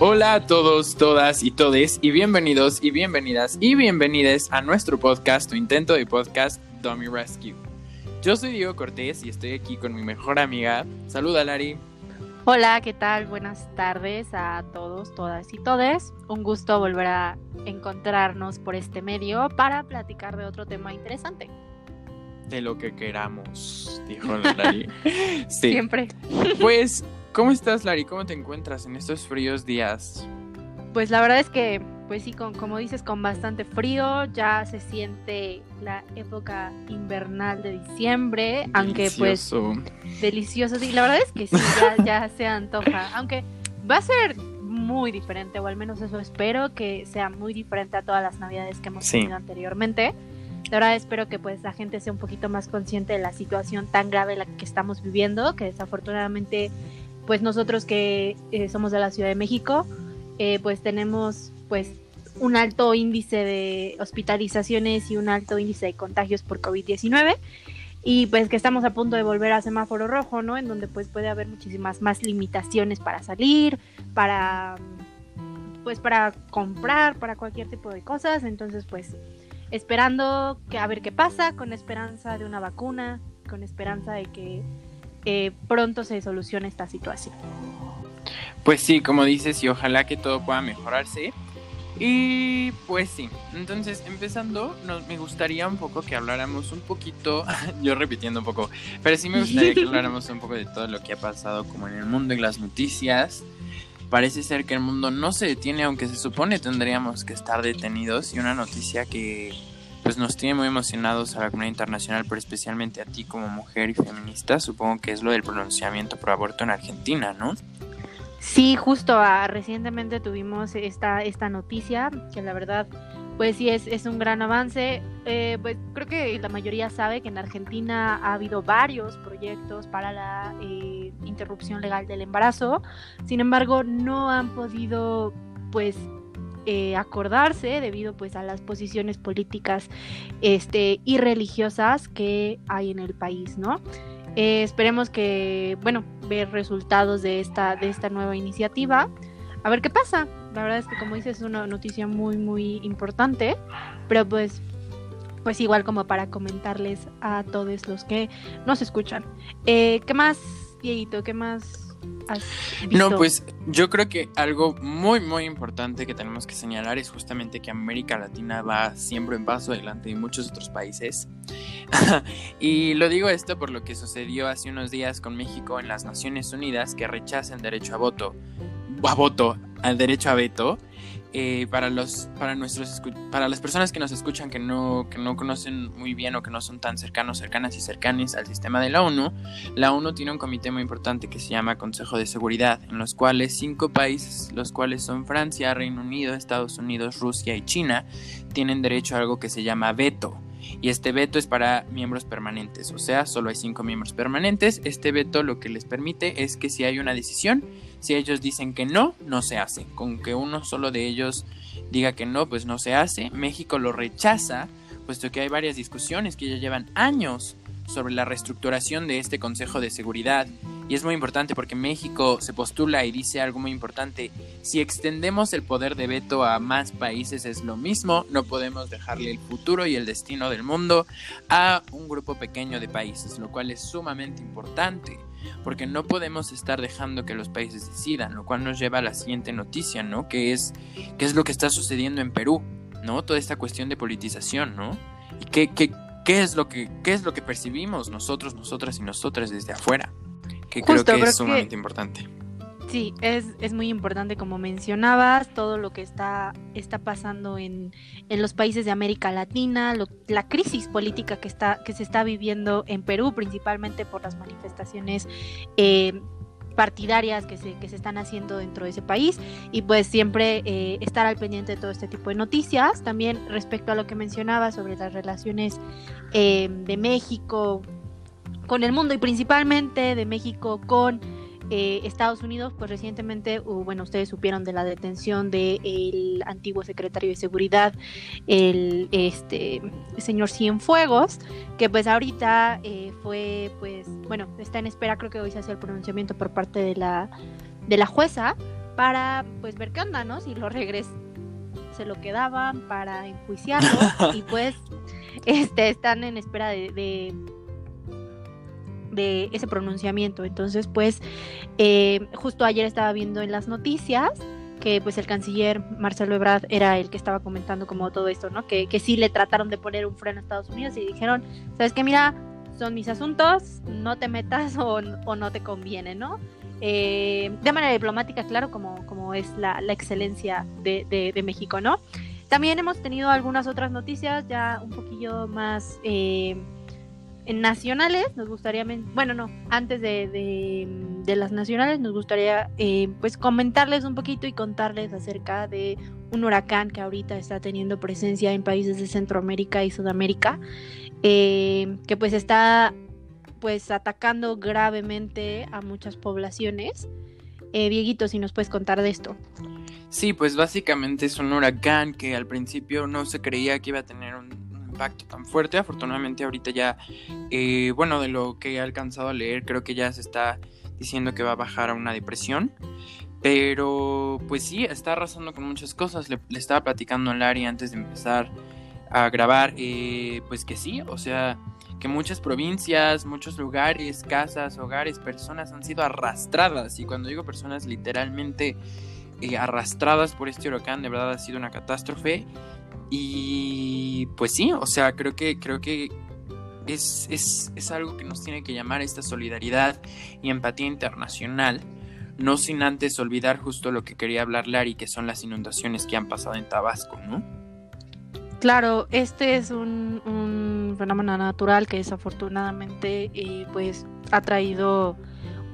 Hola a todos, todas y todes y bienvenidos y bienvenidas y bienvenides a nuestro podcast, tu intento de podcast Dummy Rescue. Yo soy Diego Cortés y estoy aquí con mi mejor amiga. Saluda Lari. Hola, ¿qué tal? Buenas tardes a todos, todas y todes. Un gusto volver a encontrarnos por este medio para platicar de otro tema interesante. De lo que queramos, dijo Lari. sí. Siempre. Pues ¿Cómo estás, Lari? ¿Cómo te encuentras en estos fríos días? Pues la verdad es que, pues sí, con, como dices, con bastante frío, ya se siente la época invernal de diciembre, aunque pues delicioso, sí, la verdad es que sí, ya, se antoja, aunque va a ser muy diferente, o al menos eso espero, que sea muy diferente a todas las navidades que hemos tenido anteriormente. De verdad espero que pues la gente sea un poquito más consciente de la situación tan grave la que estamos viviendo, que desafortunadamente pues nosotros que eh, somos de la Ciudad de México, eh, pues tenemos pues un alto índice de hospitalizaciones y un alto índice de contagios por COVID-19 y pues que estamos a punto de volver a semáforo rojo, ¿no? En donde pues puede haber muchísimas más limitaciones para salir, para pues para comprar, para cualquier tipo de cosas, entonces pues esperando que a ver qué pasa, con esperanza de una vacuna, con esperanza de que eh, pronto se solucione esta situación. Pues sí, como dices, y ojalá que todo pueda mejorarse. Y pues sí, entonces empezando, nos, me gustaría un poco que habláramos un poquito, yo repitiendo un poco, pero sí me gustaría que habláramos un poco de todo lo que ha pasado como en el mundo y las noticias. Parece ser que el mundo no se detiene, aunque se supone tendríamos que estar detenidos. Y una noticia que pues nos tiene muy emocionados a la comunidad internacional, pero especialmente a ti como mujer y feminista, supongo que es lo del pronunciamiento por aborto en Argentina, ¿no? Sí, justo ah, recientemente tuvimos esta, esta noticia, que la verdad, pues sí, es, es un gran avance. Eh, pues creo que la mayoría sabe que en Argentina ha habido varios proyectos para la eh, interrupción legal del embarazo, sin embargo, no han podido pues eh, acordarse debido pues a las posiciones políticas este, y religiosas que hay en el país, ¿no? Eh, esperemos que, bueno, ver resultados de esta, de esta nueva iniciativa. A ver qué pasa. La verdad es que como dices es una noticia muy, muy importante, pero pues pues igual como para comentarles a todos los que nos escuchan. Eh, ¿Qué más, Dieguito? ¿Qué más no, pues yo creo que algo muy, muy importante que tenemos que señalar es justamente que América Latina va siempre en paso adelante de muchos otros países. y lo digo esto por lo que sucedió hace unos días con México en las Naciones Unidas que rechaza el derecho a voto, a voto, al derecho a veto eh, para los para nuestros para las personas que nos escuchan que no que no conocen muy bien o que no son tan cercanos cercanas y cercanes al sistema de la ONU la ONU tiene un comité muy importante que se llama Consejo de Seguridad en los cuales cinco países los cuales son Francia Reino Unido Estados Unidos Rusia y China tienen derecho a algo que se llama veto y este veto es para miembros permanentes, o sea, solo hay cinco miembros permanentes. Este veto lo que les permite es que si hay una decisión, si ellos dicen que no, no se hace. Con que uno solo de ellos diga que no, pues no se hace. México lo rechaza, puesto que hay varias discusiones que ya llevan años sobre la reestructuración de este Consejo de Seguridad. Y es muy importante porque México se postula y dice algo muy importante. Si extendemos el poder de veto a más países es lo mismo, no podemos dejarle el futuro y el destino del mundo a un grupo pequeño de países, lo cual es sumamente importante. Porque no podemos estar dejando que los países decidan, lo cual nos lleva a la siguiente noticia, ¿no? Que es, qué es lo que está sucediendo en Perú, ¿no? Toda esta cuestión de politización, ¿no? ¿Y qué, qué, qué es lo que, qué es lo que percibimos nosotros, nosotras y nosotras desde afuera, que creo que es sumamente importante. Sí, es, es, muy importante, como mencionabas, todo lo que está, está pasando en, en los países de América Latina, la crisis política que, está, que se está viviendo en Perú, principalmente por las manifestaciones eh, partidarias que se, que se están haciendo dentro de ese país y pues siempre eh, estar al pendiente de todo este tipo de noticias. También respecto a lo que mencionaba sobre las relaciones eh, de México con el mundo y principalmente de México con eh, Estados Unidos, pues recientemente, bueno, ustedes supieron de la detención del antiguo secretario de Seguridad, el este señor Cienfuegos, que pues ahorita eh, fue, pues, bueno, está en espera, creo que hoy se hace el pronunciamiento por parte de la, de la jueza para pues ver qué onda, ¿no? Si lo regres se lo quedaban para enjuiciarlo y pues este están en espera de, de, ese pronunciamiento. Entonces, pues eh, justo ayer estaba viendo en las noticias que pues el canciller Marcelo Ebrard era el que estaba comentando como todo esto, ¿no? Que, que sí le trataron de poner un freno a Estados Unidos y dijeron, ¿sabes qué? Mira, son mis asuntos, no te metas o, o no te conviene, ¿no? Eh, de manera diplomática, claro, como, como es la, excelencia de, México, ¿no? También hemos tenido algunas otras noticias ya un poquillo más eh, nacionales. Nos gustaría, bueno, no, antes de, las nacionales, nos gustaría eh, pues comentarles un poquito y contarles acerca de un huracán que ahorita está teniendo presencia en países de Centroamérica y Sudamérica, que pues está pues atacando gravemente a muchas poblaciones. Eh, Dieguito, si nos puedes contar de esto. Sí, pues básicamente es un huracán que al principio no se creía que iba a tener un, impacto tan fuerte. Afortunadamente ahorita ya, eh, bueno, de lo que he alcanzado a leer, creo que ya se está diciendo que va a bajar a una depresión. Pero pues sí, está arrasando con muchas cosas. Le, estaba platicando a Larry antes de empezar a grabar, eh, pues que sí, o sea, que muchas provincias, muchos lugares, casas, hogares, personas han sido arrastradas. Y cuando digo personas, literalmente eh, arrastradas por este huracán, de verdad ha sido una catástrofe. Y pues sí, o sea, creo que, creo que es, es, es algo que nos tiene que llamar esta solidaridad y empatía internacional. No sin antes olvidar justo lo que quería hablar Larry, que son las inundaciones que han pasado en Tabasco, ¿no? Claro, este es un, fenómeno natural que desafortunadamente eh, pues ha traído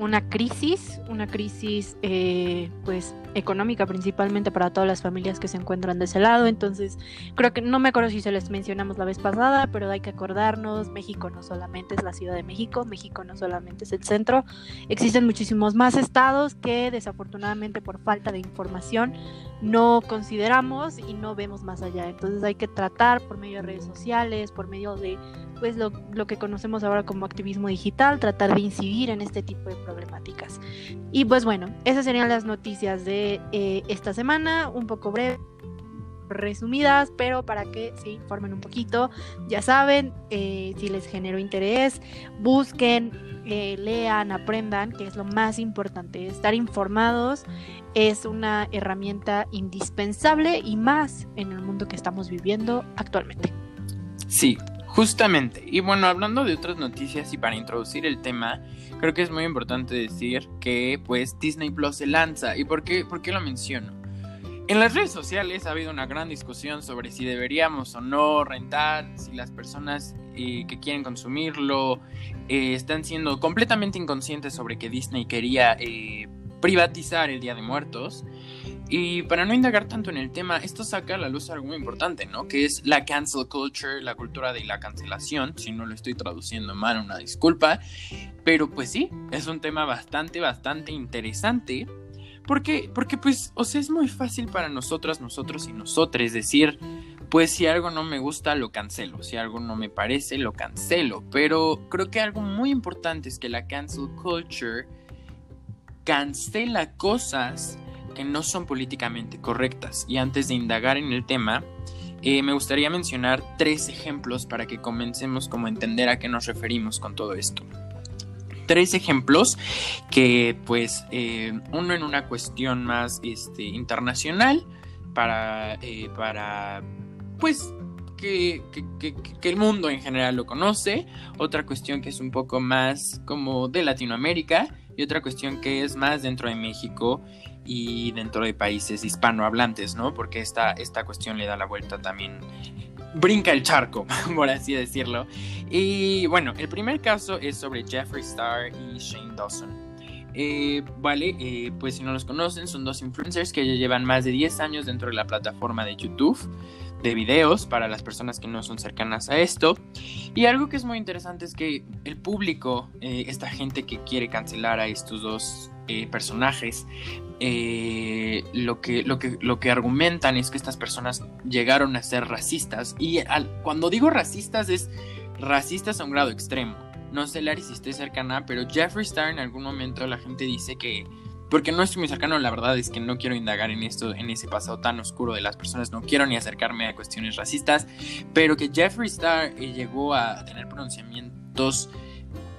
una crisis, una crisis eh, pues económica principalmente para todas las familias que se encuentran de ese lado. Entonces, creo que no me acuerdo si se les mencionamos la vez pasada, pero hay que acordarnos, México no solamente es la Ciudad de México, México no solamente es el centro, existen muchísimos más estados que desafortunadamente por falta de información no consideramos y no vemos más allá. Entonces hay que tratar por medio de redes sociales, por medio de pues lo, lo, que conocemos ahora como activismo digital, tratar de incidir en este tipo de problemáticas. Y pues bueno, esas serían las noticias de eh, esta semana, un poco breves resumidas, pero para que se informen un poquito, ya saben, eh, si les generó interés, busquen, eh, lean, aprendan, que es lo más importante, estar informados es una herramienta indispensable y más en el mundo que estamos viviendo actualmente. Sí, justamente. Y bueno, hablando de otras noticias y para introducir el tema, creo que es muy importante decir que pues Disney Plus se lanza. ¿Y por qué, por qué lo menciono? En las redes sociales ha habido una gran discusión sobre si deberíamos o no rentar, si las personas eh, que quieren consumirlo eh, están siendo completamente inconscientes sobre que Disney quería eh, privatizar el Día de Muertos. Y para no indagar tanto en el tema, esto saca a la luz algo muy importante, ¿no? Que es la cancel culture, la cultura de la cancelación. Si no lo estoy traduciendo mal, una disculpa. Pero pues sí, es un tema bastante, bastante interesante. Porque, porque pues, o sea, es muy fácil para nosotras, nosotros y nosotros decir, pues si algo no me gusta, lo cancelo. Si algo no me parece, lo cancelo. Pero creo que algo muy importante es que la cancel culture cancela cosas que no son políticamente correctas. Y antes de indagar en el tema, eh, me gustaría mencionar tres ejemplos para que comencemos como a entender a qué nos referimos con todo esto. Tres ejemplos que pues eh, uno en una cuestión más este, internacional para, eh, para pues que, que, el mundo en general lo conoce, otra cuestión que es un poco más como de Latinoamérica y otra cuestión que es más dentro de México y dentro de países hispanohablantes, ¿no? Porque esta, esta cuestión le da la vuelta también, brinca el charco, por así decirlo. Y bueno, el primer caso es sobre Jeffree Star y Shane Dawson. Eh, vale, eh, pues si no los conocen, son dos influencers que ya llevan más de 10 años dentro de la plataforma de YouTube de videos para las personas que no son cercanas a esto. Y algo que es muy interesante es que el público, eh, esta gente que quiere cancelar a estos dos eh, personajes, eh, lo, que, lo, que, lo que argumentan es que estas personas llegaron a ser racistas. Y cuando digo racistas es racistas a un grado extremo. No sé, Larry, si esté cercana, pero Jeffree Star en algún momento la gente dice que porque no estoy muy cercano, la verdad es que no quiero indagar en esto, en ese pasado tan oscuro de las personas, no quiero ni acercarme a cuestiones racistas, pero que Jeffree Star eh, llegó a tener pronunciamientos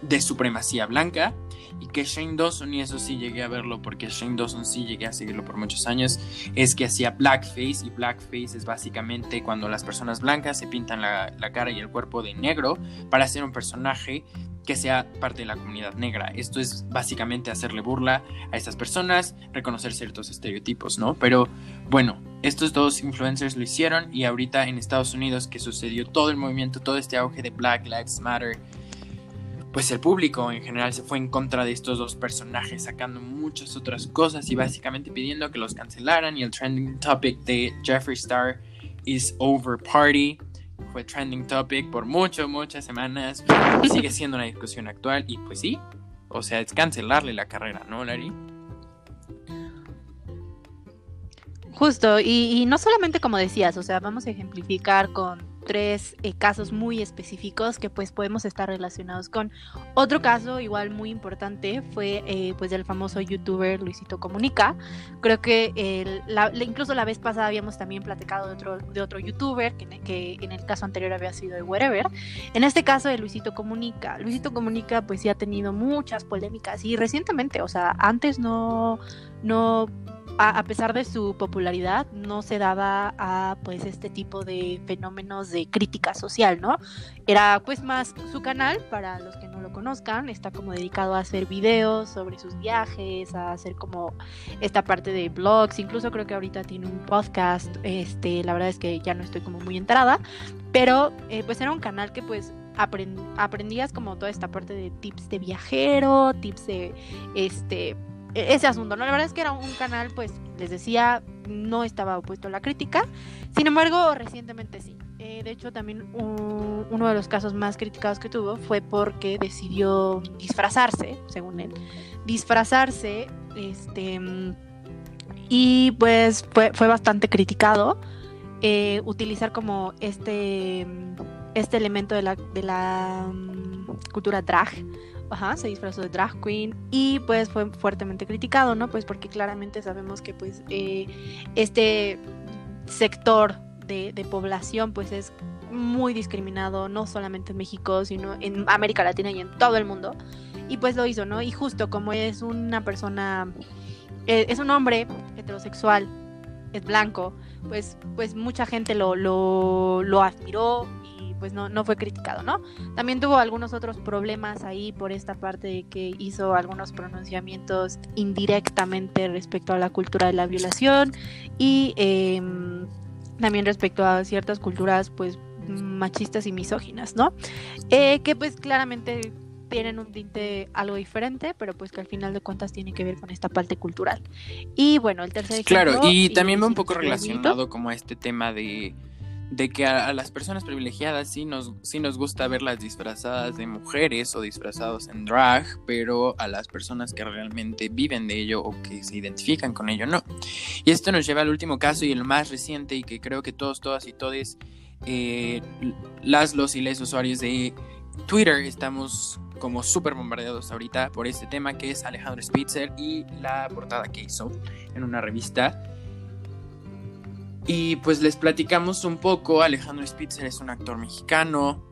de supremacía blanca y que Shane Dawson, y eso sí llegué a verlo porque Shane Dawson sí llegué a seguirlo por muchos años, es que hacía blackface y blackface es básicamente cuando las personas blancas se pintan la, la cara y el cuerpo de negro para hacer un personaje que sea parte de la comunidad negra. Esto es básicamente hacerle burla a estas personas, reconocer ciertos estereotipos, ¿no? Pero bueno, estos dos influencers lo hicieron y ahorita en Estados Unidos que sucedió todo el movimiento, todo este auge de Black Lives Matter, pues el público en general se fue en contra de estos dos personajes, sacando muchas otras cosas y básicamente pidiendo que los cancelaran. Y el trending topic de Jeffree Star is over party fue trending topic por mucho, muchas semanas. Sigue siendo una discusión actual y pues sí, o sea, es cancelarle la carrera, ¿no, Larry? Justo, y no solamente como decías, o sea, vamos a ejemplificar con tres eh, casos muy específicos que pues podemos estar relacionados con. Otro caso igual muy importante fue eh, pues del famoso youtuber Luisito Comunica. Creo que incluso la vez pasada habíamos también platicado de otro, de otro youtuber que, que, en el caso anterior había sido de Wherever. En este caso de Luisito Comunica. Luisito Comunica pues sí ha tenido muchas polémicas y recientemente, o sea, antes no, no a, pesar de su popularidad, no se daba a pues este tipo de fenómenos de crítica social, ¿no? Era pues más su canal, para los que no lo conozcan, está como dedicado a hacer videos sobre sus viajes, a hacer como esta parte de blogs, incluso creo que ahorita tiene un podcast, este, la verdad es que ya no estoy como muy enterada, pero eh, pues era un canal que pues aprendías como toda esta parte de tips de viajero, tips de este ese asunto, ¿no? La verdad es que era un canal, pues, les decía, no estaba opuesto a la crítica. Sin embargo, recientemente sí. Eh, de hecho, también uno de los casos más criticados que tuvo fue porque decidió disfrazarse, según él, disfrazarse, este, y pues fue, fue bastante criticado. Eh, utilizar como este, este elemento de la, de la mm, cultura drag ajá, se disfrazó de drag queen y pues fue fuertemente criticado, ¿no? Pues porque claramente sabemos que pues eh, este sector de, población pues es muy discriminado, no solamente en México, sino en América Latina y en todo el mundo. Y pues lo hizo, ¿no? Y justo como es una persona, eh, es un hombre heterosexual, es blanco, pues, pues mucha gente lo, lo, lo admiró, pues no, no fue criticado, ¿no? También tuvo algunos otros problemas ahí por esta parte de que hizo algunos pronunciamientos indirectamente respecto a la cultura de la violación y em, también respecto a ciertas culturas pues machistas y misóginas, ¿no? Eh, que pues claramente tienen un tinte algo diferente, pero pues que al final de cuentas tiene que ver con esta parte cultural. Y bueno, el tercer ejemplo... Claro, y también va un poco relacionado como a este tema de de que a, las personas privilegiadas sí nos, sí nos gusta verlas disfrazadas de mujeres o disfrazados en drag, pero a las personas que realmente viven de ello o que se identifican con ello no. Y esto nos lleva al último caso y el más reciente y que creo que todos, todas y todes, eh, las, los y les usuarios de Twitter estamos como súper bombardeados ahorita por este tema que es Alejandro Spitzer y la portada que hizo en una revista y pues les platicamos un poco, Alejandro Spitzer es un actor mexicano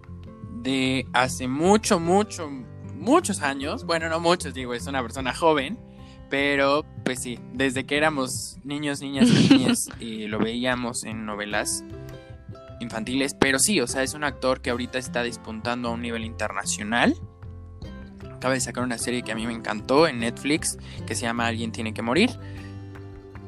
de hace mucho, mucho, muchos años. Bueno, no muchos, digo, es una persona joven, pero pues sí, desde que éramos niños, niñas y niñas y lo veíamos en novelas infantiles, pero sí, o sea, es un actor que ahorita está despuntando a un nivel internacional. Acaba de sacar una serie que a mí me encantó en Netflix, que se llama Alguien tiene que morir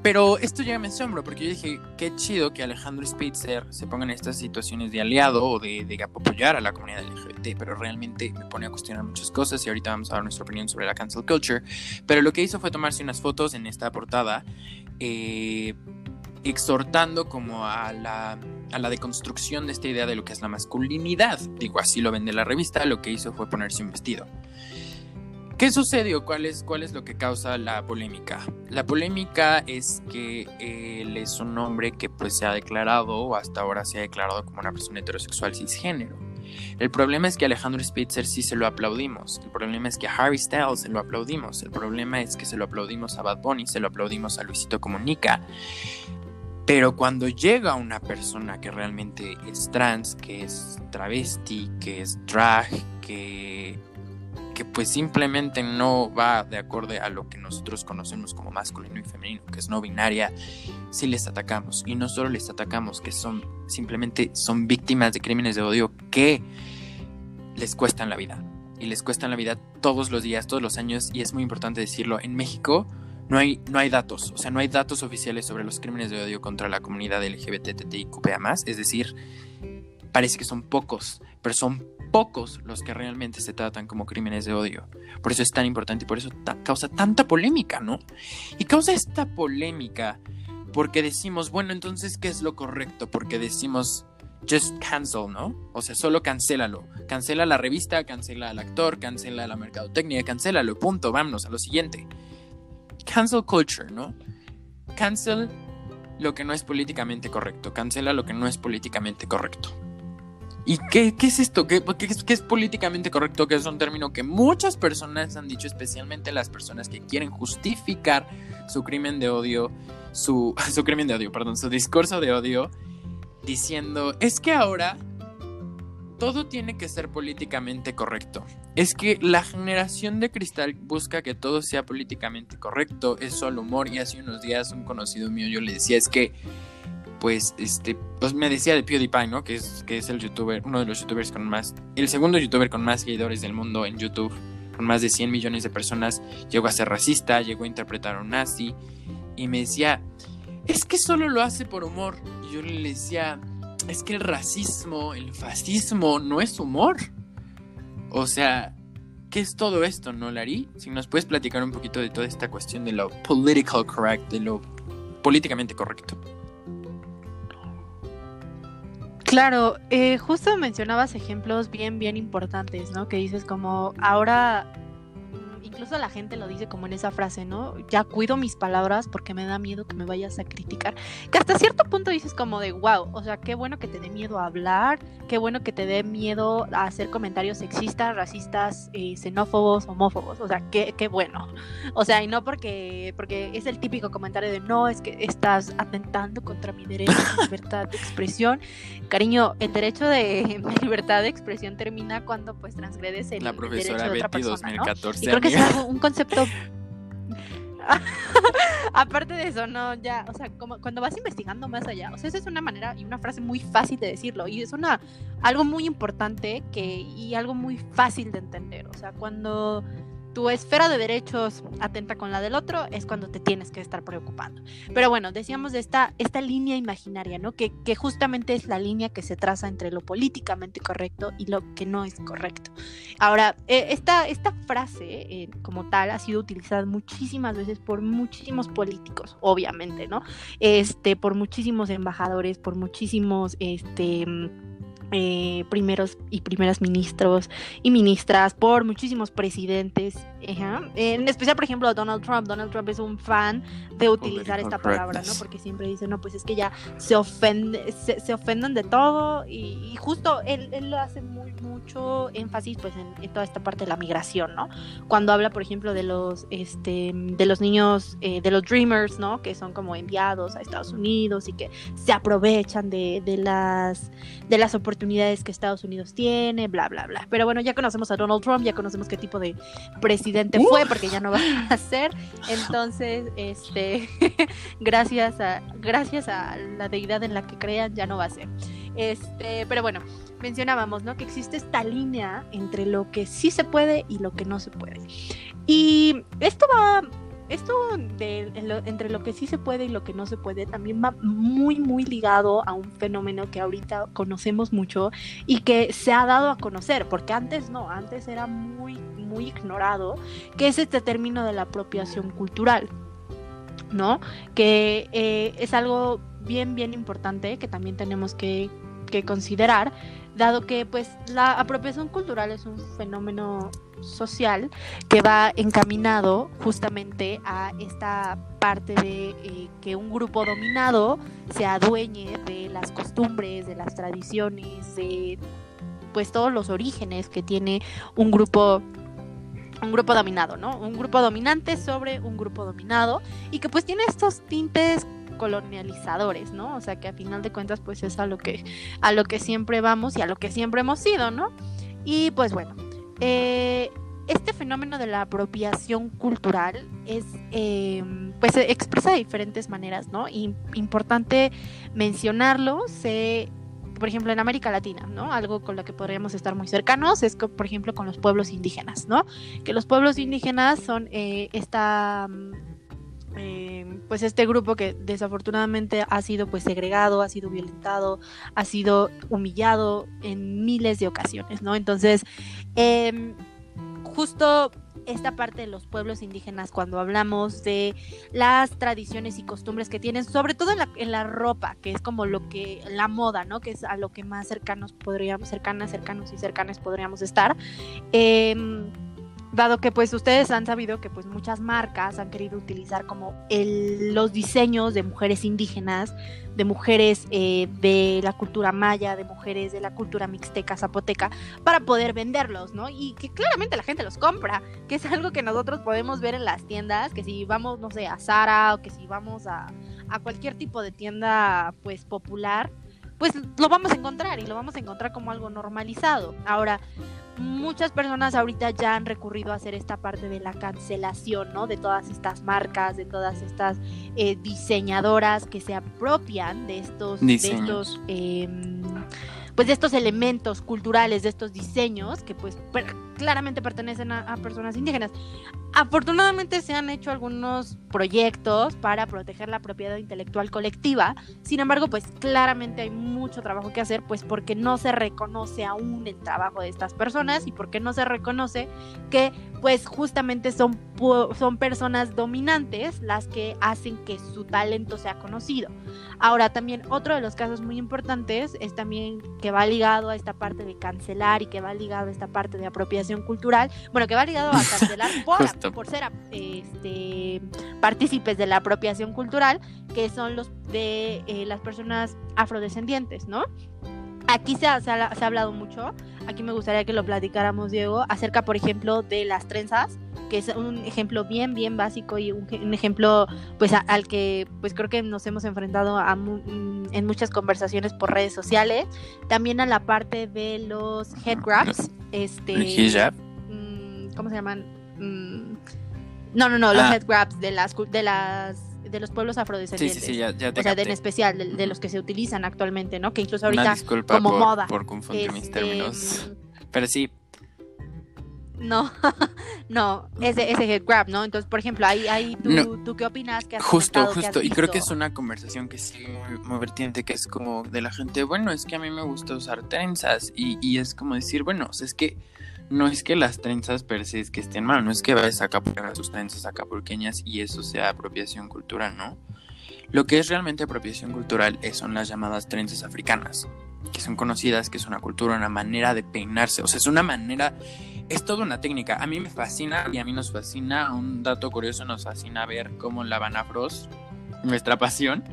pero esto ya me asombro porque yo dije, qué chido que Alejandro Spitzer se ponga en estas situaciones de aliado o de, apoyar a la comunidad LGBT, pero realmente me pone a cuestionar muchas cosas y ahorita vamos a dar nuestra opinión sobre la cancel culture. Pero lo que hizo fue tomarse unas fotos en esta portada, eh, exhortando como a la, a la deconstrucción de esta idea de lo que es la masculinidad. Digo, así lo vende la revista, lo que hizo fue ponerse un vestido. ¿Qué sucedió? ¿Cuál es, ¿Cuál es lo que causa la polémica? La polémica es que él es un hombre que pues se ha declarado o hasta ahora se ha declarado como una persona heterosexual cisgénero. El problema es que a Alejandro Spitzer sí se lo aplaudimos. El problema es que a Harry Styles se lo aplaudimos. El problema es que se lo aplaudimos a Bad Bunny, se lo aplaudimos a Luisito Comunica. Pero cuando llega una persona que realmente es trans, que es travesti, que es drag, que que pues simplemente no va de acorde a lo que nosotros conocemos como masculino y femenino, que es no binaria, si les atacamos. Y no solo les atacamos, que son simplemente son víctimas de crímenes de odio que les cuestan la vida. Y les cuestan la vida todos los días, todos los años. Y es muy importante decirlo, en México no hay, no hay datos, o sea, no hay datos oficiales sobre los crímenes de odio contra la comunidad LGBTTIQPA+, es decir, parece que son pocos, pero son pocos los que realmente se tratan como crímenes de odio. Por eso es tan importante y por eso causa tanta polémica, ¿no? Y causa esta polémica porque decimos, bueno, entonces, ¿qué es lo correcto? Porque decimos, just cancel, ¿no? O sea, solo cancélalo. Cancela la revista, cancela al actor, cancela la mercadotecnia, cancélalo, punto, vámonos a lo siguiente. Cancel culture, ¿no? Cancel lo que no es políticamente correcto, cancela lo que no es políticamente correcto. ¿Y qué, es esto? ¿Qué, es, políticamente correcto? Que es un término que muchas personas han dicho, especialmente las personas que quieren justificar su crimen de odio, su, su crimen de odio, perdón, su discurso de odio, diciendo, es que ahora todo tiene que ser políticamente correcto. Es que la generación de cristal busca que todo sea políticamente correcto, es solo humor y hace unos días un conocido mío yo le decía, es que pues este pues me decía de PewDiePie, ¿no? Que es que es el youtuber, uno de los youtubers con más el segundo youtuber con más seguidores del mundo en YouTube, con más de 100 millones de personas, llegó a ser racista, llegó a interpretar a un nazi y me decía, "Es que solo lo hace por humor." Y yo le decía, "Es que el racismo, el fascismo no es humor." O sea, ¿qué es todo esto, no, Lari? Si nos puedes platicar un poquito de toda esta cuestión de lo political correct, de lo políticamente correcto. Claro, eh, justo mencionabas ejemplos bien, bien importantes, ¿no? Que dices como ahora incluso la gente lo dice como en esa frase, ¿no? Ya cuido mis palabras porque me da miedo que me vayas a criticar. Que hasta cierto punto dices como de, wow, o sea, qué bueno que te dé miedo a hablar, qué bueno que te dé miedo a hacer comentarios sexistas, racistas, eh, xenófobos, homófobos, o sea, qué, qué bueno. O sea, y no porque, porque es el típico comentario de, no, es que estás atentando contra mi derecho a libertad de expresión. Cariño, el derecho de, libertad de expresión termina cuando pues transgredes el, la profesora derecho de otra Betty persona, 2014, ¿no? creo que un concepto. Aparte de eso, no, ya, o sea, como cuando vas investigando más allá, o sea, esa es una manera y una frase muy fácil de decirlo y es una algo muy importante que y algo muy fácil de entender, o sea, cuando tu esfera de derechos atenta con la del otro, es cuando te tienes que estar preocupando. Pero bueno, decíamos de esta, esta línea imaginaria, ¿no? Que, justamente es la línea que se traza entre lo políticamente correcto y lo que no es correcto. Ahora, eh, esta, esta frase eh, como tal ha sido utilizada muchísimas veces por muchísimos políticos, obviamente, ¿no? Este, por muchísimos embajadores, por muchísimos, este eh, primeros y primeras ministros y ministras, por muchísimos presidentes, en especial, por ejemplo, Donald Trump. Donald Trump es un fan de utilizar esta palabra, ¿no? Porque siempre dice, no, pues es que ya se ofende, se, ofenden de todo y, justo él, él, lo hace muy mucho énfasis pues en, toda esta parte de la migración, ¿no? Cuando habla, por ejemplo, de los, este, de los niños, eh, de los dreamers, ¿no? Que son como enviados a Estados Unidos y que se aprovechan de, de las, de las oportunidades que Estados Unidos tiene, bla, bla, bla. Pero bueno, ya conocemos a Donald Trump, ya conocemos qué tipo de presidente fue, porque ya no va a ser. Entonces, este, gracias a, gracias a la deidad en la que crean, ya no va a ser. Este, pero bueno, mencionábamos, ¿no? Que existe esta línea entre lo que sí se puede y lo que no se puede. Y esto va esto de, entre lo que sí se puede y lo que no se puede también va muy, muy ligado a un fenómeno que ahorita conocemos mucho y que se ha dado a conocer, porque antes no, antes era muy, muy ignorado, que es este término de la apropiación cultural, ¿no? Que eh, es algo bien, bien importante que también tenemos que considerar, dado que pues la apropiación cultural es un fenómeno social que va encaminado justamente a esta parte de eh, que un grupo dominado se adueñe de las costumbres, de las tradiciones, de pues todos los orígenes que tiene un grupo un grupo dominado, ¿no? Un grupo dominante sobre un grupo dominado y que pues tiene estos tintes colonializadores, ¿no? O sea que a final de cuentas pues es a lo que a lo que siempre vamos y a lo que siempre hemos sido, ¿no? Y pues bueno, eh, este fenómeno de la apropiación cultural es, em, pues se expresa de diferentes maneras, ¿no? Y importante mencionarlo, se, por ejemplo, en América Latina, ¿no? Algo con lo que podríamos estar muy cercanos es, por ejemplo, con los pueblos indígenas, ¿no? Que los pueblos indígenas son eh, esta eh, pues este grupo que desafortunadamente ha sido pues segregado, ha sido violentado, ha sido humillado en miles de ocasiones, ¿no? Entonces, eh, justo esta parte de los pueblos indígenas cuando hablamos de las tradiciones y costumbres que tienen, sobre todo en la, en la ropa, que es como lo que, la moda, ¿no? Que es a lo que más cercanos podríamos, cercanas, cercanos y cercanas podríamos estar. Eh, dado que pues ustedes han sabido que pues muchas marcas han querido utilizar como el, los diseños de mujeres indígenas, de mujeres eh, de la cultura maya, de mujeres de la cultura mixteca, zapoteca, para poder venderlos, ¿no? Y que claramente la gente los compra, que es algo que nosotros podemos ver en las tiendas, que si vamos, no sé, a Zara o que si vamos a, a cualquier tipo de tienda pues popular, pues lo vamos a encontrar y lo vamos a encontrar como algo normalizado. Ahora, muchas personas ahorita ya han recurrido a hacer esta parte de la cancelación, ¿no? De todas estas marcas, de todas estas eh, diseñadoras que se apropian de estos, de estos em, pues de estos elementos culturales, de estos diseños que pues claramente pertenecen a, personas indígenas. Afortunadamente se han hecho algunos proyectos para proteger la propiedad intelectual colectiva, sin embargo pues claramente hay mucho trabajo que hacer pues porque no se reconoce aún el trabajo de estas personas y porque no se reconoce que pues justamente son, son personas dominantes las que hacen que su talento sea conocido. Ahora también otro de los casos muy importantes es también que va ligado a esta parte de cancelar y que va ligado a esta parte de apropiación cultural, bueno, que va ligado a cancelar por, por ser este, partícipes de la apropiación cultural, que son los de eh, las personas afrodescendientes, ¿no? Aquí se ha, se, ha, hablado mucho, aquí me gustaría que lo platicáramos, Diego, acerca, por ejemplo, de las trenzas, que es un ejemplo bien, bien básico y un, ejemplo, pues, al que, pues, creo que nos hemos enfrentado a mm, en muchas conversaciones por redes sociales. También a la parte de los head grabs, este... Mm, ¿Cómo se llaman? Mm, no, no, no, los ah. head grabs de las, de las de los pueblos afrodescendientes. Sí, sí, ya, ya te O sea, de, en especial de, los que se utilizan actualmente, ¿no? Que incluso ahorita como moda. por confundir mis este, términos. Pero sí. No, no, ese, ese head grab, ¿no? Entonces, por ejemplo, ahí, ahí tú, qué opinas? ¿Qué justo, justo, y creo que es una conversación que sí muy, muy, vertiente, que es como de la gente, bueno, es que a mí me gusta usar trenzas, y, y es como decir, bueno, o sea, es que no es que las trenzas per se es que estén mal, no es que vayas acá por sus trenzas acapulqueñas y eso sea apropiación cultural, ¿no? Lo que es realmente apropiación cultural son las llamadas trenzas africanas, que son conocidas, que es una cultura, una manera de peinarse, o sea, es una manera, es toda una técnica. A mí me fascina y a mí nos fascina, un dato curioso, nos fascina ver cómo lavan afros, nuestra pasión,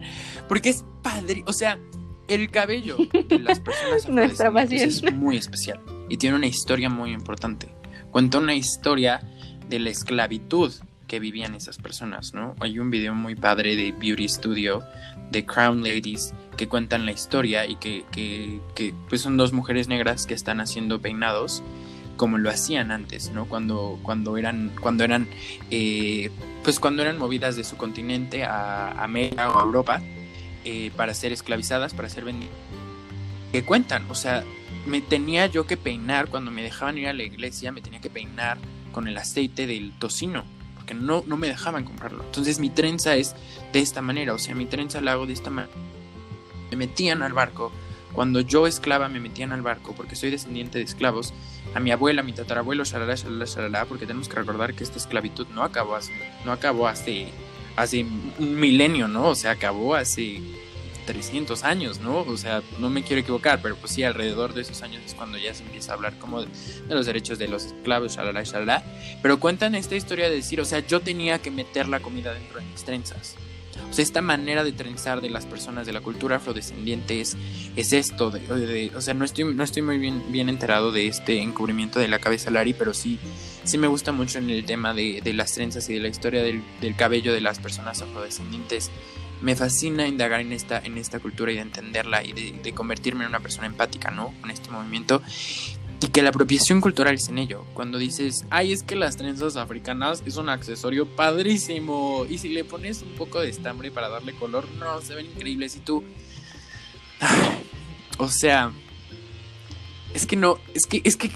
porque es padre, o sea, el cabello de las personas Nuestra es muy especial y tiene una historia muy importante. Cuenta una historia de la esclavitud que vivían esas personas, ¿no? Hay un video muy padre de Beauty Studio de Crown Ladies que cuentan la historia y que, que, pues son dos mujeres negras que están haciendo peinados como lo hacían antes, ¿no? Cuando, cuando eran, cuando eran, eh, pues cuando eran movidas de su continente a América o a Europa eh, para ser esclavizadas, para ser vendidas. Que cuentan, o sea, me tenía yo que peinar cuando me dejaban ir a la iglesia, me tenía que peinar con el aceite del tocino, porque no, no me dejaban comprarlo. Entonces mi trenza es de esta manera, o sea, mi trenza la hago de esta manera. Me metían al barco, cuando yo esclava me metían al barco, porque soy descendiente de esclavos, a mi abuela, a mi tatarabuelo, shalala, shalala, shalala, porque tenemos que recordar que esta esclavitud no acabó hace, no acabó hace hace un milenio, ¿no? O sea, acabó hace 300 años, ¿no? O sea, no me quiero equivocar, pero pues sí, alrededor de esos años es cuando ya se empieza a hablar como de, los derechos de los esclavos, shalala, shalala. Pero cuentan esta historia de decir, o sea, yo tenía que meter la comida dentro de mis trenzas. O sea, esta manera de trenzar de las personas de la cultura afrodescendiente es, esto, de, o sea, no estoy, no estoy muy bien, bien enterado de este encubrimiento de la cabeza Lari, pero sí, sí me gusta mucho en el tema de, las trenzas y de la historia del, cabello de las personas afrodescendientes. Me fascina indagar en esta, en esta cultura y de entenderla y de, de convertirme en una persona empática, ¿no? Con este movimiento y que la apropiación cultural es en ello. Cuando dices, ay, es que las trenzas africanas es un accesorio padrísimo. Y si le pones un poco de estambre para darle color, no, se ven increíbles. Y tú. o sea. Es que no, es que, es que.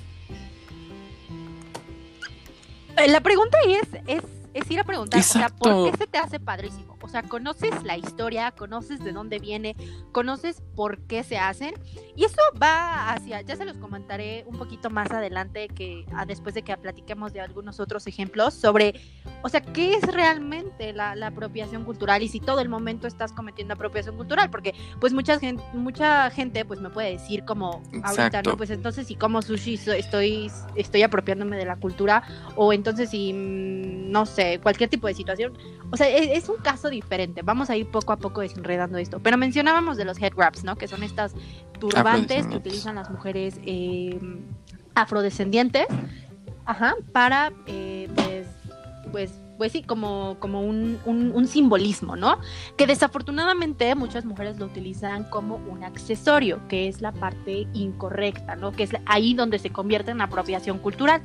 La pregunta es, es, es ir a preguntar, o sea, ¿por qué se te hace padrísimo? O sea, conoces la historia, conoces de dónde viene, conoces por qué se hacen. Y eso va hacia, ya se los comentaré un poquito más adelante, que ah, después de que platiquemos de algunos otros ejemplos sobre, o sea, qué es realmente la, apropiación cultural y si todo el momento estás cometiendo apropiación cultural, porque pues mucha gente, mucha gente pues me puede decir como ahorita, ¿no? Pues entonces si como sushi estoy, estoy apropiándome de la cultura, o entonces si, mm, no sé, cualquier tipo de situación. O sea, es, es un caso diferente. Vamos a ir poco a poco desenredando esto. Pero mencionábamos de los head wraps, ¿no? Que son estas turbantes que utilizan las mujeres eh, afrodescendientes, ajá, para, eh, pues, pues, pues sí, como, como un, un, simbolismo, ¿no? Que desafortunadamente muchas mujeres lo utilizan como un accesorio, que es la parte incorrecta, ¿no? Que es ahí donde se convierte en apropiación cultural.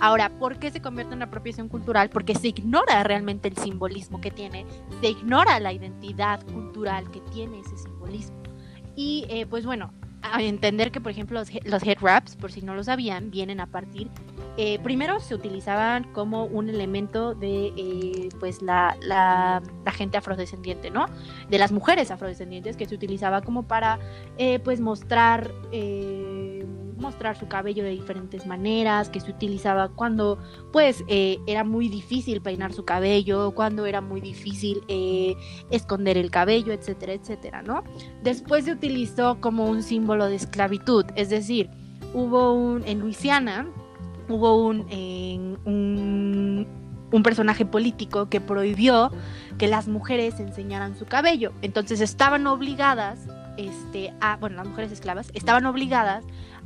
Ahora, ¿por qué se convierte en apropiación cultural? Porque se ignora realmente el simbolismo que tiene, se ignora la identidad cultural que tiene ese simbolismo. Y eh, pues bueno, a entender que por ejemplo los, head wraps, por si no lo sabían, vienen a partir, eh, primero se utilizaban como un elemento de eh, pues la, gente afrodescendiente, ¿no? De las mujeres afrodescendientes que se utilizaba como para pues mostrar mostrar su cabello de diferentes maneras, que se utilizaba cuando pues eh, era muy difícil peinar su cabello, cuando era muy difícil eh, esconder el cabello, etcétera, etcétera, ¿no? Después se utilizó como un símbolo de esclavitud, es decir, hubo un, en Luisiana, hubo un, un, un personaje político que prohibió que las mujeres enseñaran su cabello, entonces estaban obligadas este, a, bueno, las mujeres esclavas estaban obligadas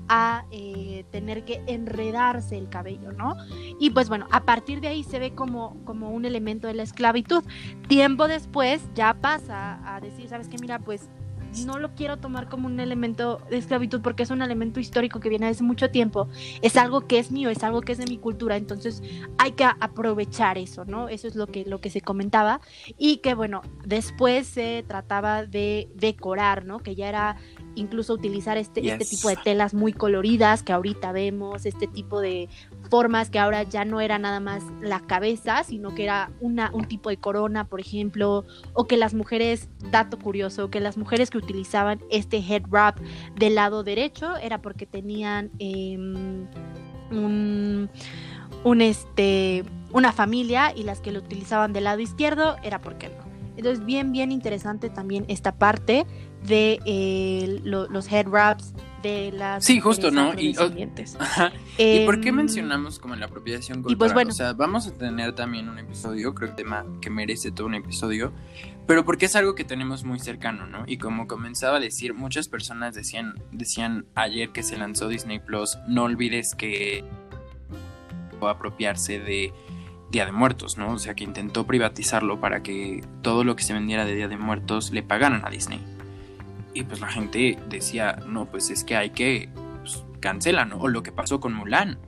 a eh, tener que enredarse el cabello, ¿no? Y pues bueno, a partir de ahí se ve como, como un elemento de la esclavitud. Tiempo después ya pasa a decir, ¿sabes qué? Mira, pues no lo quiero tomar como un elemento de esclavitud porque es un elemento histórico que viene desde mucho tiempo, es algo que es mío, es algo que es de mi cultura, entonces hay que aprovechar eso, ¿no? Eso es lo que, lo que se comentaba y que bueno, después se trataba de decorar, ¿no? Que ya era incluso utilizar este, este tipo de telas muy coloridas que ahorita vemos, este tipo de formas que ahora ya no era nada más la cabeza, sino que era una, un tipo de corona, por ejemplo, o que las mujeres, dato curioso, que las mujeres que utilizaban este head wrap del lado derecho era porque tenían em, un, un este, una familia y las que lo utilizaban del lado izquierdo era porque no. Entonces, bien, bien interesante también esta parte de eh, los head wraps de las sí justo no y, y por qué em, mencionamos como la apropiación cultural pues bueno, o sea vamos a tener también un episodio creo que tema que merece todo un episodio pero porque es algo que tenemos muy cercano no y como comenzaba a decir muchas personas decían decían ayer que se lanzó Disney Plus no olvides que apropiarse de Día de Muertos, ¿no? O sea, que intentó privatizarlo para que todo lo que se vendiera de Día de Muertos le pagaran a Disney. Y pues la gente decía, no, pues es que hay que pues, ¿no? O lo que pasó con Mulan.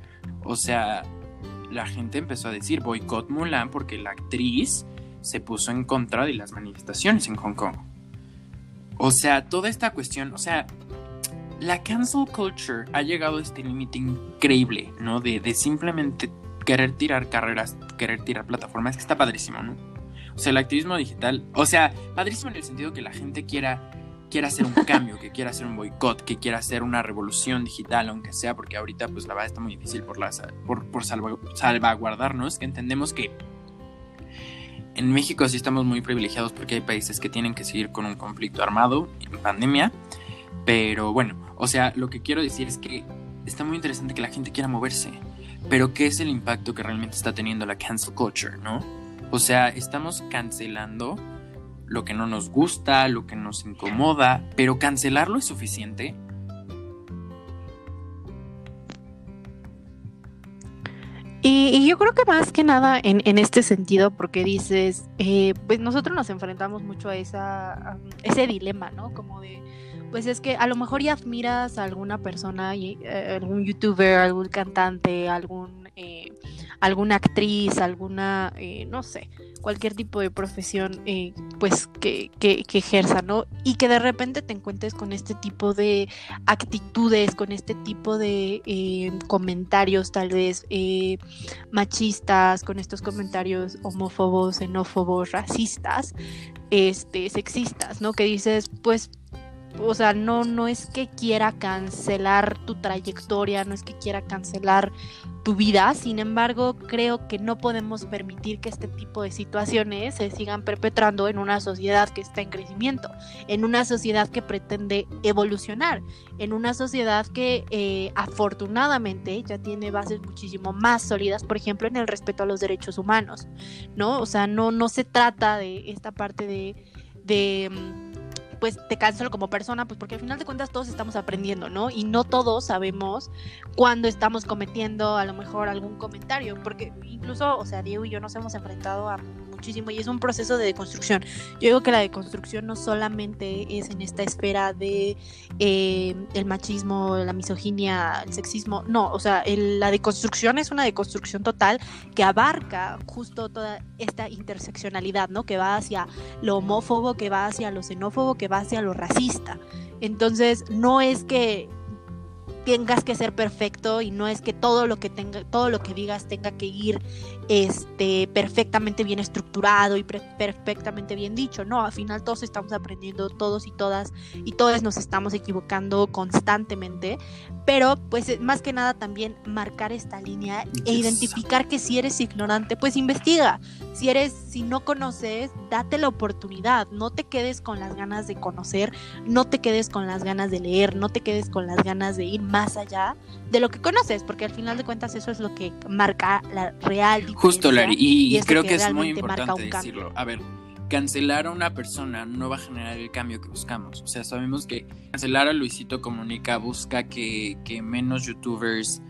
O sea, la gente empezó a decir boicot Mulan porque la actriz se puso en contra de las manifestaciones en Hong Kong. O sea, toda esta cuestión, o sea, la cancel culture ha llegado a este límite increíble, ¿no? De, de, simplemente querer tirar carreras, querer tirar plataformas, que está padrísimo, ¿no? O sea, el activismo digital, o sea, padrísimo en el sentido que la gente quiera quiera hacer un cambio, que quiera hacer un boicot, que quiera hacer una revolución digital, aunque sea, porque ahorita pues la verdad está muy difícil por, la, por, por salvaguardarnos, que entendemos que en México sí estamos muy privilegiados porque hay países que tienen que seguir con un conflicto armado en pandemia, pero bueno, o sea, lo que quiero decir es que está muy interesante que la gente quiera moverse, pero ¿qué es el impacto que realmente está teniendo la cancel culture, no? O sea, estamos cancelando lo que no nos gusta, lo que nos incomoda, pero cancelarlo es suficiente. Y, yo creo que más que nada en, este sentido, porque dices, eh, pues nosotros nos enfrentamos mucho a, esa, ese dilema, ¿no? Como de, pues es que a lo mejor ya admiras a alguna persona, eh, algún youtuber, algún cantante, algún eh, alguna actriz, alguna, eh, no sé, cualquier tipo de profesión pues que, que, ejerza, ¿no? Y que de repente te encuentres con este tipo de actitudes, con este tipo de comentarios tal vez machistas, con estos comentarios homófobos, xenófobos, racistas, este, sexistas, ¿no? Que dices, pues o sea, no, no es que quiera cancelar tu trayectoria, no es que quiera cancelar tu vida, sin embargo, creo que no podemos permitir que este tipo de situaciones se sigan perpetrando en una sociedad que está en crecimiento, en una sociedad que pretende evolucionar, en una sociedad que eh, afortunadamente ya tiene bases muchísimo más sólidas, por ejemplo, en el respeto a los derechos humanos, ¿no? O sea, no, no se trata de esta parte de, de mm, pues te cancelo como persona, pues porque al final de cuentas todos estamos aprendiendo, ¿no? Y no todos sabemos cuando estamos cometiendo a lo mejor algún comentario, porque incluso, o sea, Diego y yo nos hemos enfrentado a muchísimo y es un proceso de deconstrucción. Yo digo que la deconstrucción no solamente es en esta esfera de eh, el machismo, la misoginia, el sexismo, no, o sea, la deconstrucción es una deconstrucción total que abarca justo toda esta interseccionalidad, ¿no? Que va hacia lo homófobo, que va hacia lo xenófobo, que va hacia lo racista. Entonces, no es que tengas que ser perfecto y no es que todo lo que tenga, todo lo que digas tenga que ir este, perfectamente bien estructurado y perfectamente bien dicho. No, al final todos estamos aprendiendo, todos y todas, y todos nos estamos equivocando constantemente, pero pues más que nada también marcar esta línea e identificar que si eres ignorante, pues investiga. Si eres, si no conoces, date la oportunidad, no te quedes con las ganas de conocer, no te quedes con las ganas de leer, no te quedes con las ganas de ir más allá de lo que conoces, porque al final de cuentas eso es lo que marca la real Justo, Larry, y, creo que, es muy importante decirlo. A ver, cancelar a una persona no va a generar el cambio que buscamos. O sea, sabemos que cancelar a Luisito Comunica busca que, menos youtubers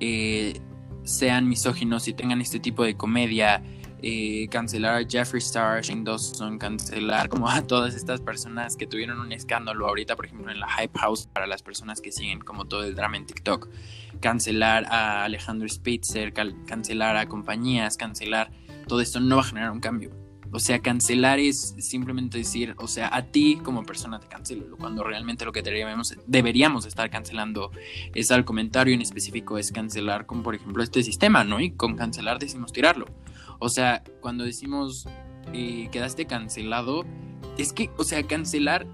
eh, sean misóginos y tengan este tipo de comedia. Eh, cancelar a Jeffree Star, Shane Dawson, cancelar como a todas estas personas que tuvieron un escándalo ahorita, por ejemplo, en la Hype House, para las personas que siguen como todo el drama en TikTok cancelar a Alejandro Spitzer, cancelar a compañías, cancelar todo esto no va a generar un cambio. O sea, cancelar es simplemente decir, o sea, a ti como persona te cancelo, cuando realmente lo que deberíamos, deberíamos estar cancelando es al comentario en específico, es cancelar con, por ejemplo, este sistema, ¿no? Y con cancelar decimos tirarlo. O sea, cuando decimos eh, quedaste cancelado, es que, o sea, cancelar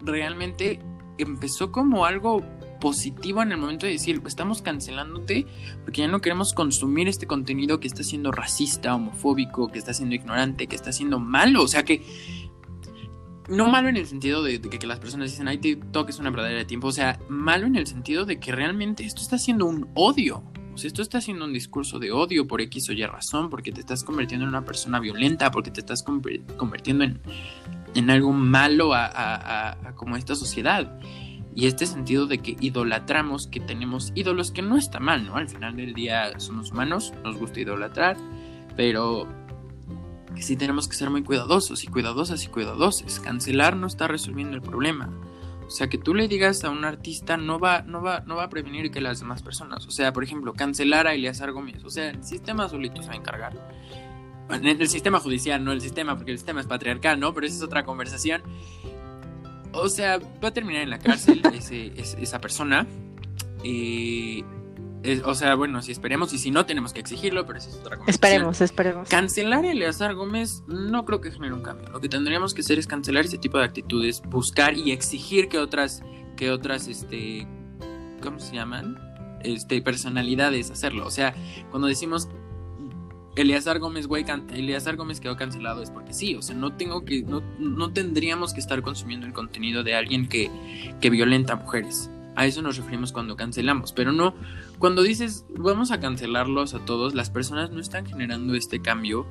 realmente empezó como algo positivo en el momento de decir, estamos cancelándote porque ya no queremos consumir este contenido que está siendo racista, homofóbico, que está siendo ignorante, que está siendo malo. O sea que no malo en el sentido de, que, las personas dicen, ay, TikTok es una verdadera de tiempo. O sea, malo en el sentido de que realmente esto está siendo un odio. O sea, esto está siendo un discurso de odio por X o Y razón, porque te estás convirtiendo en una persona violenta, porque te estás convirtiendo en, en algo malo a como esta sociedad. Y este sentido de que idolatramos, que tenemos ídolos, que no está mal, ¿no? Al final del día somos humanos, nos gusta idolatrar, pero sí tenemos que ser muy cuidadosos y cuidadosas y cuidadosas. Cancelar no está resolviendo el problema. O sea, que tú le digas a un artista no va, no va, no va a prevenir que las demás personas. O sea, por ejemplo, cancelar a Elias Gómez. O sea, el sistema solito se va a encargar. En el sistema judicial, no el sistema, porque el sistema es patriarcal, ¿no? Pero esa es otra conversación. O sea, va a terminar en la cárcel esa persona. o sea, bueno, si esperemos y si no, tenemos que exigirlo, pero eso es otra cosa. Esperemos, esperemos. Cancelar a Eleazar Gómez no creo que genere un cambio. Lo que tendríamos que hacer es cancelar ese tipo de actitudes, buscar y exigir que otras, que otras, este, ¿cómo se llaman? Este, personalidades hacerlo. O sea, cuando decimos Eleazar Gómez, güey, Eleazar Gómez quedó cancelado es porque sí, o sea, no tengo que, no, no tendríamos que estar consumiendo el contenido de alguien que, que violenta a mujeres. A eso nos referimos cuando cancelamos, pero no, cuando dices vamos a cancelarlos a todos, las personas no están generando este cambio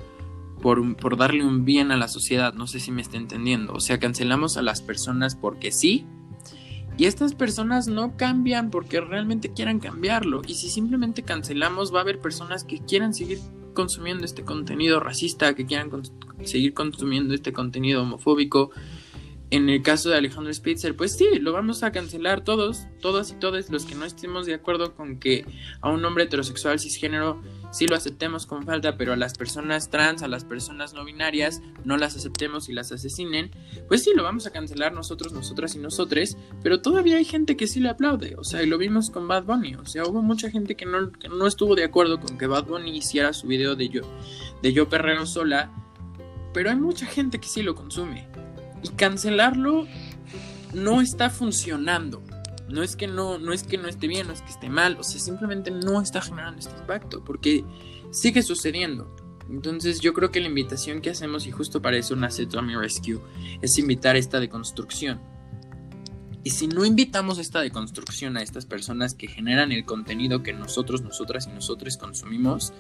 por, por darle un bien a la sociedad, no sé si me está entendiendo, o sea, cancelamos a las personas porque sí, y estas personas no cambian porque realmente quieran cambiarlo. Y si simplemente cancelamos, va a haber personas que quieran seguir consumiendo este contenido racista, que quieran seguir consumiendo este contenido homofóbico, en el caso de Alejandro Spitzer, pues sí, lo vamos a cancelar todos, todas y todos los que no estemos de acuerdo con que a un hombre heterosexual cisgénero sí lo aceptemos con falta, pero a las personas trans, a las personas no binarias, no las aceptemos y las asesinen, pues sí, lo vamos a cancelar nosotros, nosotras y nosotres, pero todavía hay gente que sí le aplaude, o sea, y lo vimos con Bad Bunny, o sea, hubo mucha gente que no, no estuvo de acuerdo con que Bad Bunny hiciera su video de yo, de yo perreo sola, pero hay mucha gente que sí lo consume. Y cancelarlo no está funcionando. No es que no, no es que no esté bien, no es que esté mal, o sea, simplemente no está generando este impacto, porque sigue sucediendo. Entonces yo creo que la invitación que hacemos, y justo para eso nace Tommy Rescue, es invitar esta deconstrucción. Y si no invitamos esta deconstrucción a estas personas que generan el contenido que nosotros, nosotras y nosotros consumimos,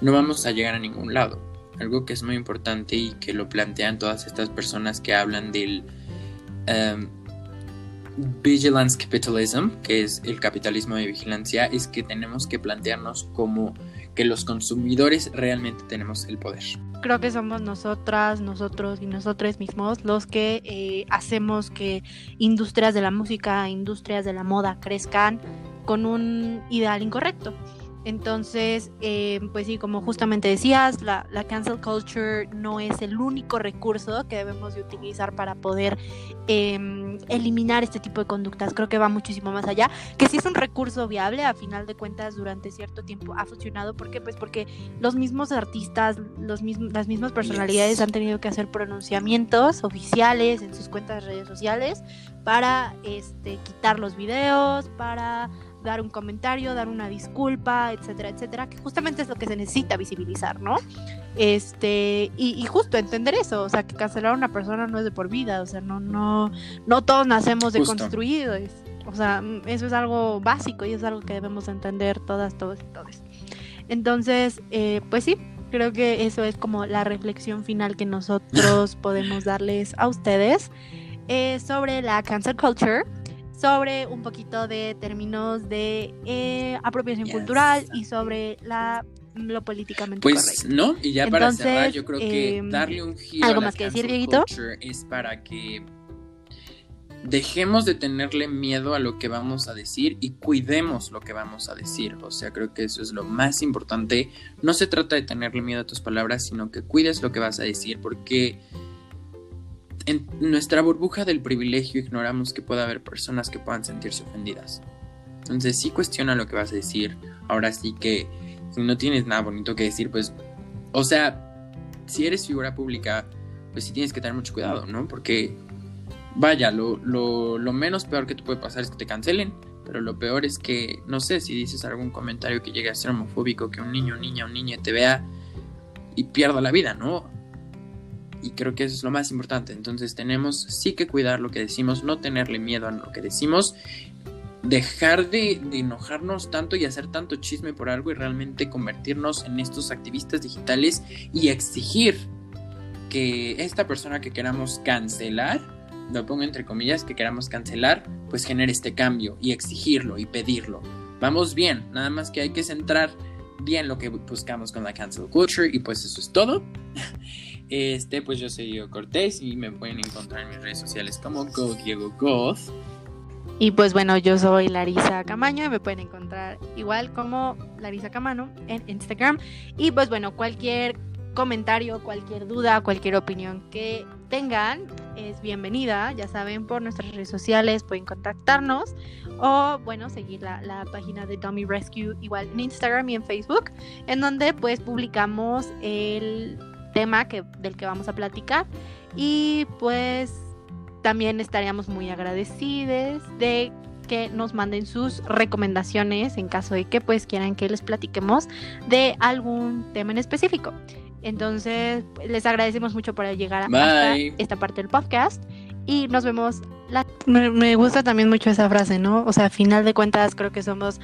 no vamos a llegar a ningún lado algo que es muy importante y que lo plantean todas estas personas que hablan del um, vigilance capitalism, que es el capitalismo de vigilancia, es que tenemos que plantearnos como que los consumidores realmente tenemos el poder. Creo que somos nosotras, nosotros y nosotros mismos los que eh, hacemos que industrias de la música, industrias de la moda crezcan con un ideal incorrecto. Entonces, eh, pues sí, como justamente decías, la, cancel culture no es el único recurso que debemos de utilizar para poder em, eliminar este tipo de conductas. Creo que va muchísimo más allá, que sí es un recurso viable, a final de cuentas durante cierto tiempo ha funcionado. ¿Por qué? Pues porque los mismos artistas, los mismos, las mismas personalidades han tenido que hacer pronunciamientos oficiales en sus cuentas de redes sociales para este, quitar los videos, para dar un comentario, dar una disculpa, etcétera, etcétera, que justamente es lo que se necesita visibilizar, ¿no? Este, y, justo entender eso, o sea, que cancelar a una persona no es de por vida, o sea, no, no, no todos nacemos deconstruidos, o sea, mm, eso es algo básico y es algo que debemos entender todas, todos y todos. Entonces, eh, pues sí, creo que eso es como la reflexión final que nosotros podemos darles a ustedes eh, sobre la cancel culture sobre un poquito de términos de eh, apropiación cultural y sobre la lo políticamente pues no y ya para cerrar yo creo que em, darle un giro algo más que decir Dieguito es para que dejemos de tenerle miedo a lo que vamos a decir y cuidemos lo que vamos a decir. O sea, creo que eso es lo más importante. No se trata de tenerle miedo a tus palabras, sino que cuides lo que vas a decir porque en nuestra burbuja del privilegio ignoramos que pueda haber personas que puedan sentirse ofendidas. Entonces sí cuestiona lo que vas a decir. Ahora sí que si no tienes nada bonito que decir, pues, o sea, si eres figura pública, pues sí tienes que tener mucho cuidado, ¿no? Porque, vaya, lo, lo, menos peor que te puede pasar es que te cancelen, pero lo peor es que, no sé, si dices algún comentario que llegue a ser homofóbico, que un niño, niña o niña te vea y pierda la vida, ¿no? Y creo que eso es lo más importante. Entonces tenemos sí que cuidar lo que decimos, no tenerle miedo a lo que decimos, dejar de, enojarnos tanto y hacer tanto chisme por algo y realmente convertirnos en estos activistas digitales y exigir que esta persona que queramos cancelar, lo pongo entre comillas, que queramos cancelar, pues genere este cambio y exigirlo y pedirlo. Vamos bien, nada más que hay que centrar bien lo que buscamos con la cancel culture y pues eso es todo. Este, pues yo soy Diego Cortés y me pueden encontrar en mis redes sociales como Go Diego. Y pues bueno, yo soy Larisa Camaño y me pueden encontrar igual como Larisa Camano en Instagram. Y pues bueno, cualquier comentario, cualquier duda, cualquier opinión que tengan es bienvenida. Ya saben, por nuestras redes sociales pueden contactarnos o bueno, seguir la, la página de Dummy Rescue igual en Instagram y en Facebook, en donde pues publicamos el tema que, del que vamos a platicar. Y pues también estaríamos muy agradecidos de que nos manden sus recomendaciones en caso de que pues quieran que les platiquemos de algún tema en específico. Entonces, les agradecemos mucho por llegar a esta parte del podcast y nos vemos la... Me, me gusta también mucho esa frase, ¿no? O sea, a final de cuentas creo que somos